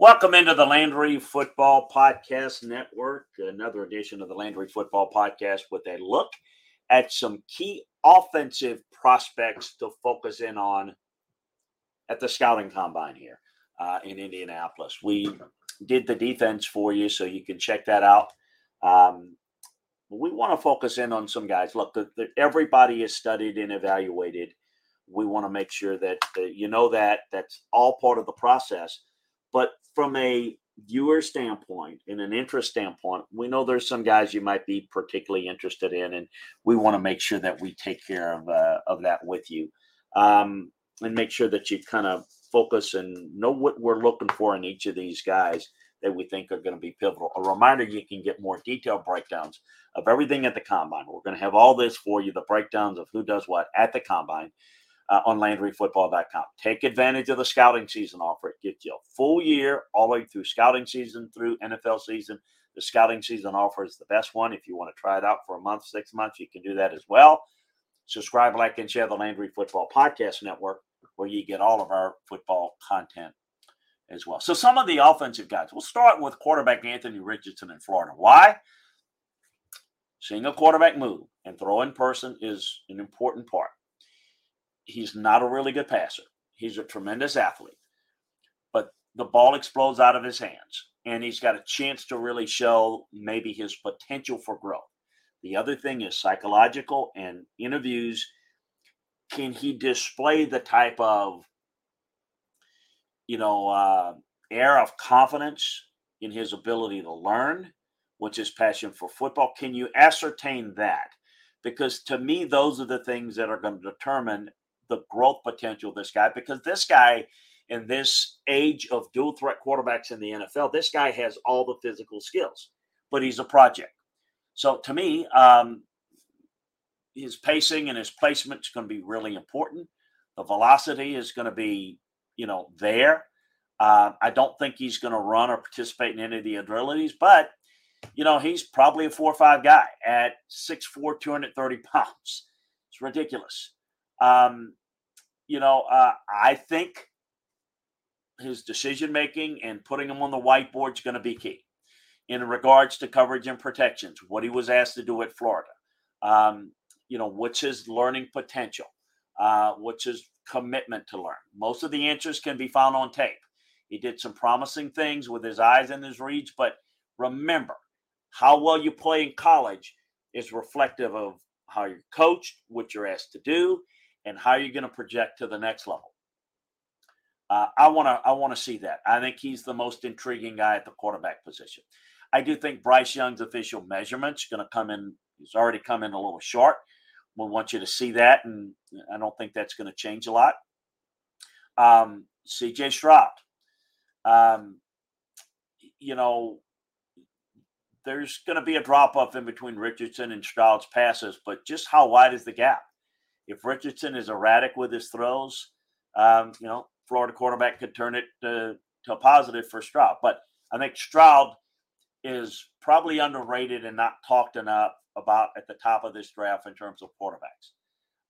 Welcome into the Landry Football Podcast Network, another edition of the Landry Football Podcast with a look at some key offensive prospects to focus in on at the scouting combine here uh, in Indianapolis. We did the defense for you, so you can check that out. Um, we want to focus in on some guys. Look, the, the, everybody is studied and evaluated. We want to make sure that uh, you know that that's all part of the process. But from a viewer standpoint and an interest standpoint, we know there's some guys you might be particularly interested in, and we want to make sure that we take care of uh, of that with you, um, and make sure that you kind of focus and know what we're looking for in each of these guys that we think are going to be pivotal. A reminder: you can get more detailed breakdowns of everything at the combine. We're going to have all this for you: the breakdowns of who does what at the combine uh, on LandryFootball.com. Take advantage of the scouting season offer. It gets you a full year all the way through scouting season through NFL season. The scouting season offer is the best one. If you want to try it out for a month, six months, you can do that as well. Subscribe, like, and share the Landry Football Podcast Network, where you get all of our football content as well. So, some of the offensive guys. We'll start with quarterback Anthony Richardson in Florida. Why? Seeing a quarterback move and throw in person is an important part he's not a really good passer. He's a tremendous athlete, but the ball explodes out of his hands, and he's got a chance to really show maybe his potential for growth. The other thing is psychological and interviews. Can he display the type of, you know, uh, air of confidence in his ability to learn, which is passion for football? Can you ascertain that? Because to me, those are the things that are going to determine the growth potential of this guy because this guy in this age of dual threat quarterbacks in the NFL, this guy has all the physical skills, but he's a project. So to me, um, his pacing and his placement is going to be really important. The velocity is going to be, you know, there. Uh, I don't think he's going to run or participate in any of the abilities, but you know, he's probably a four or five guy at 6'4, 230 pounds. It's ridiculous. Um, you know, uh, I think his decision making and putting him on the whiteboard is going to be key in regards to coverage and protections. What he was asked to do at Florida, um, you know, what's his learning potential, uh, what's his commitment to learn. Most of the answers can be found on tape. He did some promising things with his eyes and his reads, but remember, how well you play in college is reflective of how you're coached, what you're asked to do, and how are you're going to project to the next level. Uh, I want to I want to see that. I think he's the most intriguing guy at the quarterback position. I do think Bryce Young's official measurements going to come in. He's already come in a little short. We want you to see that, and I don't think that's going to change a lot. Um, C.J. Stroud, um, you know, there's going to be a drop off in between Richardson and Stroud's passes, but just how wide is the gap? If Richardson is erratic with his throws, um, you know, Florida quarterback could turn it to, to a positive for Stroud. But I think Stroud is probably underrated and not talked enough about at the top of this draft in terms of quarterbacks.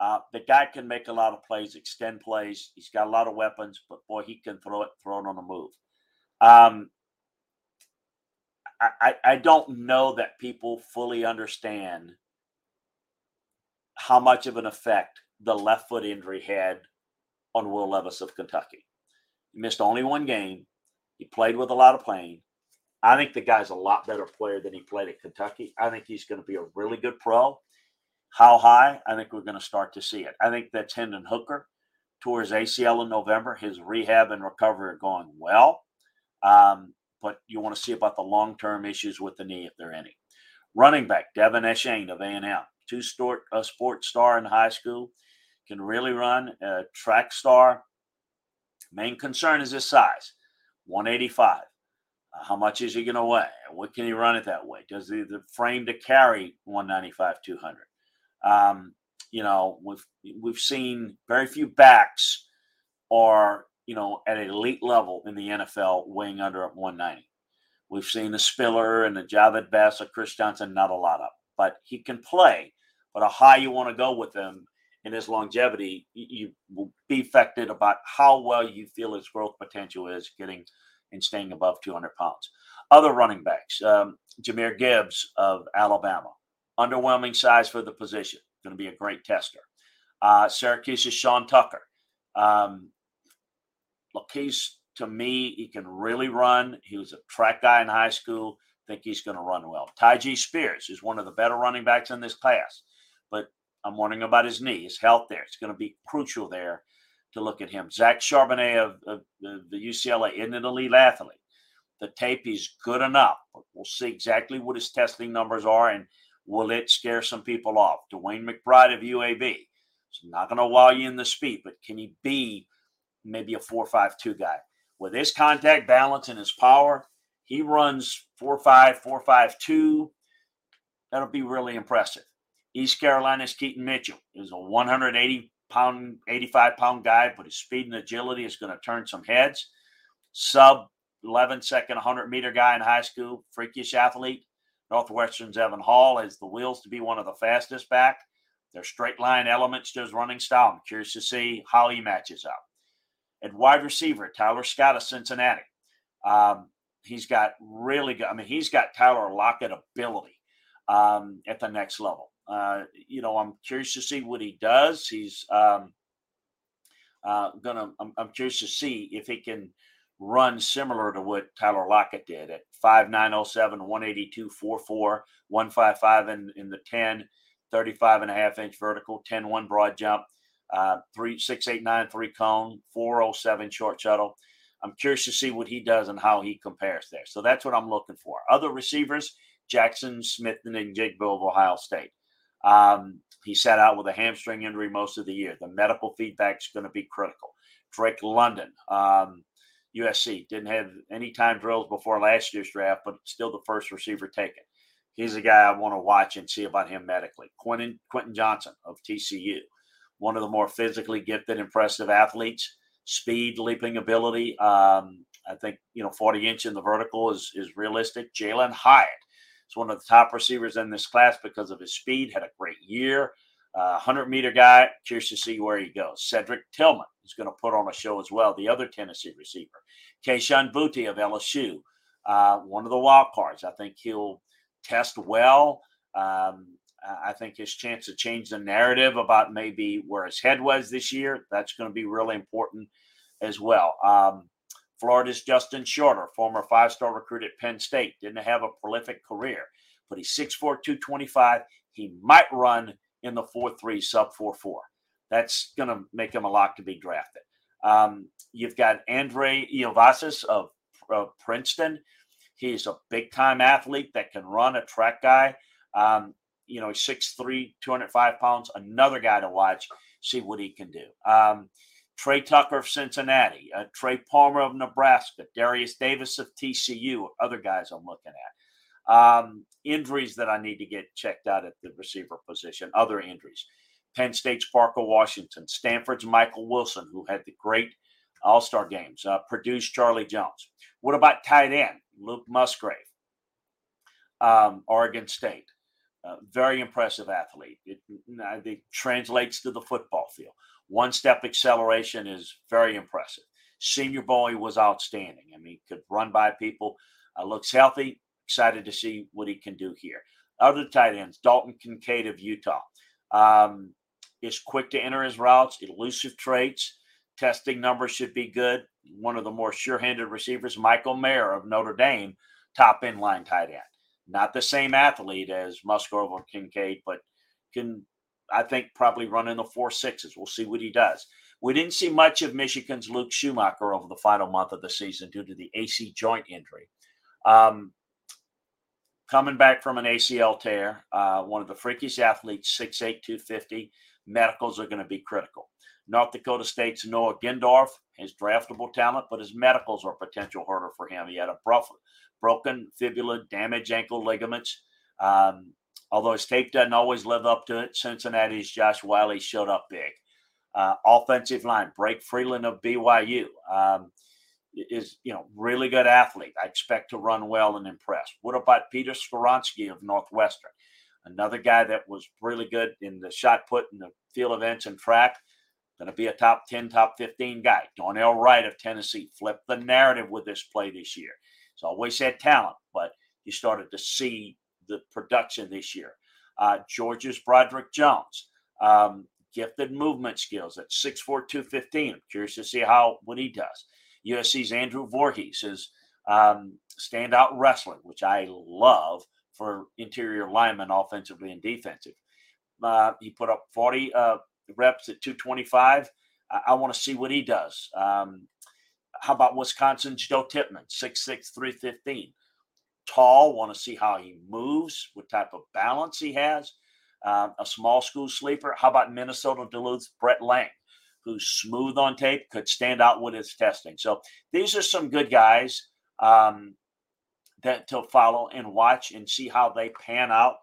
Uh, the guy can make a lot of plays, extend plays. He's got a lot of weapons, but boy, he can throw it, throw it on the move. Um, I, I don't know that people fully understand how much of an effect the left foot injury had on Will Levis of Kentucky. He missed only one game. He played with a lot of pain. I think the guy's a lot better player than he played at Kentucky. I think he's going to be a really good pro. How high? I think we're going to start to see it. I think that's Hendon Hooker tore his ACL in November. His rehab and recovery are going well. Um, but you want to see about the long term issues with the knee if there are any. Running back De'Von Achane of A&M two sport a sports star in high school, can really run a track star. Main concern is his size, 185. Uh, how much is he going to weigh? What can he run it that way? Does he the frame to carry 195, 200? Um, you know, we've we've seen very few backs are you know at an elite level in the NFL weighing under 190. We've seen the Spiller and the Jahvid Best, Chris Johnson, not a lot of but he can play. But how high you want to go with him in his longevity, you will be affected about how well you feel his growth potential is getting, and staying above 200 pounds. Other running backs, um, Jahmyr Gibbs of Alabama, underwhelming size for the position, going to be a great tester. Uh, Syracuse's Sean Tucker. Um, look, he's to me, he can really run. He was a track guy in high school. Think he's going to run well. Tyjae Spears is one of the better running backs in this class, but I'm wondering about his knee, his health there. It's going to be crucial there to look at him. Zach Charbonnet of, of, of the UCLA isn't an elite athlete. The tape is good enough. We'll see exactly what his testing numbers are and will it scare some people off. DeWayne McBride of UAB. Not going to wow you in the speed, but can he be maybe a four-five-two guy? With his contact balance and his power, he runs four-five, four-five-two. That'll be really impressive. East Carolina's Keaton Mitchell is a 180 pound, 85 pound guy, but his speed and agility is going to turn some heads. Sub 11 second 100 meter guy in high school, freakish athlete. Northwestern's Evan Hull has the wheels to be one of the fastest back. Their straight line elements his running style. I'm curious to see how he matches up. At wide receiver, Tyler Scott of Cincinnati. Um, he's got really good, I mean, he's got Tyler Lockett ability um, at the next level. Uh, you know, I'm curious to see what he does. He's um, uh, gonna. I'm, I'm, curious to see if he can run similar to what Tyler Lockett did at 5907, 182, 44, 155 in, in the 10, 35 and a half inch vertical, 10 1 broad jump, uh, 3 6 8 9 3 cone, 407 short shuttle. I'm curious to see what he does and how he compares there. So that's what I'm looking for. Other receivers, Jaxon Smith-Njigba of Ohio State. Um, he sat out with a hamstring injury most of the year. The medical feedback is going to be critical. Drake London, um, USC, didn't have any time drills before last year's draft, but still the first receiver taken. He's a guy I want to watch and see about him medically. Quentin, Quentin Johnston of TCU, one of the more physically gifted, impressive athletes. Speed, leaping ability. Um, I think you know 40 inch in the vertical is is realistic. Jalin Hyatt is one of the top receivers in this class because of his speed. Had a great year. Uh, 100 meter guy. Curious to see where he goes. Cedric Tillman is going to put on a show as well. The other Tennessee receiver. Kayshon Boutte of LSU. Uh, one of the wild cards. I think he'll test well. Um, I think his chance to change the narrative about maybe where his head was this year, that's going to be really important as well. Um, Florida's Justin Shorter, former five star recruit at Penn State, didn't have a prolific career, but he's 6'4, 225. He might run in the 4 3 sub 4 4. That's going to make him a lock to be drafted. Um, you've got Andrei Iosivas of, of Princeton. He's a big time athlete that can run, a track guy. Um, you know, he's 6'3, 205 pounds. Another guy to watch, see what he can do. Um, Tre Tucker of Cincinnati, uh, Trey Palmer of Nebraska, Derius Davis of TCU, other guys I'm looking at. Um, injuries that I need to get checked out at the receiver position, other injuries. Penn State's Parker Washington, Stanford's Michael Wilson, who had the great All Star games, uh, Purdue's Charlie Jones. What about tight end? Luke Musgrave, um, Oregon State. Very impressive athlete. It, it translates to the football field. One step acceleration is very impressive. Senior Bowl was outstanding. I mean, could run by people. Uh, looks healthy. Excited to see what he can do here. Other tight ends, Dalton Kincaid of Utah, um, is quick to enter his routes, elusive traits. Testing numbers should be good. One of the more sure-handed receivers, Michael Mayer of Notre Dame, top inline tight end. Not the same athlete as Musgrave or Kincaid, but can I think probably run in the four sixes. We'll see what he does. We didn't see much of Michigan's Luke Schoonmaker over the final month of the season due to the AC joint injury. Um, coming back from an ACL tear, uh, one of the freakiest athletes, 6'8, 250. Medicals are going to be critical. North Dakota State's Noah Gindorff has draftable talent, but his medicals are a potential hurdle for him. He had a broken fibula, damaged ankle ligaments. Um, Although his tape doesn't always live up to it, Cincinnati's Josh Whyle showed up big. Uh, offensive line, Blake Freeland of BYU um, is you know really good athlete. I expect to run well and impress. What about Peter Skoronski of Northwestern? Another guy that was really good in the shot put in the field events and track. going to be a top 10, top 15 guy. Darnell Wright of Tennessee flipped the narrative with this play this year. He's always had talent, but you started to see the production this year. Uh, Georgia's Broderick Jones, um, gifted movement skills at 6'4, 215. I'm curious to see how what he does. USC's Andrew Voorhees is um, standout wrestling, which I love for interior linemen, offensively and defensive. Uh, he put up 40 uh, reps at 225. I, I want to see what he does. Um, how about Wisconsin's Joe Tippmann, 6'6, 315? Tall, want to see how he moves, what type of balance he has. Um, a small school sleeper. How about Minnesota Duluth Brett Lang, who's smooth on tape, could stand out with his testing. So these are some good guys um, that to follow and watch and see how they pan out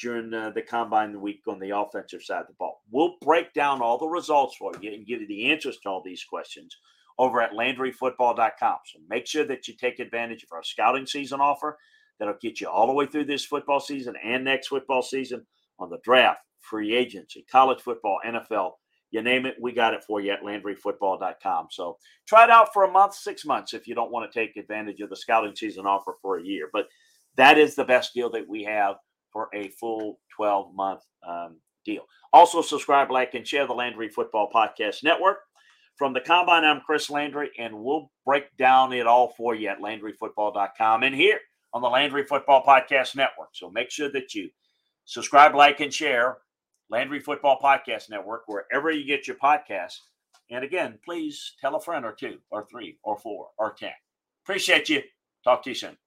during the combine week on the offensive side of the ball. We'll break down all the results for you and give you the answers to all these questions over at LandryFootball.com. So make sure that you take advantage of our scouting season offer that'll get you all the way through this football season and next football season on the draft, free agency, college football, NFL, you name it, we got it for you at LandryFootball.com. So try it out for a month, six months if you don't want to take advantage of the scouting season offer for a year. But that is the best deal that we have for a full 12 month um, deal. Also, subscribe, like, and share the Landry Football Podcast Network. From the Combine, I'm Chris Landry, and we'll break down it all for you at LandryFootball.com and here on the Landry Football Podcast Network. So make sure that you subscribe, like, and share Landry Football Podcast Network wherever you get your podcasts. And again, please tell a friend or two, or three, or four, or 10. Appreciate you. Talk to you soon.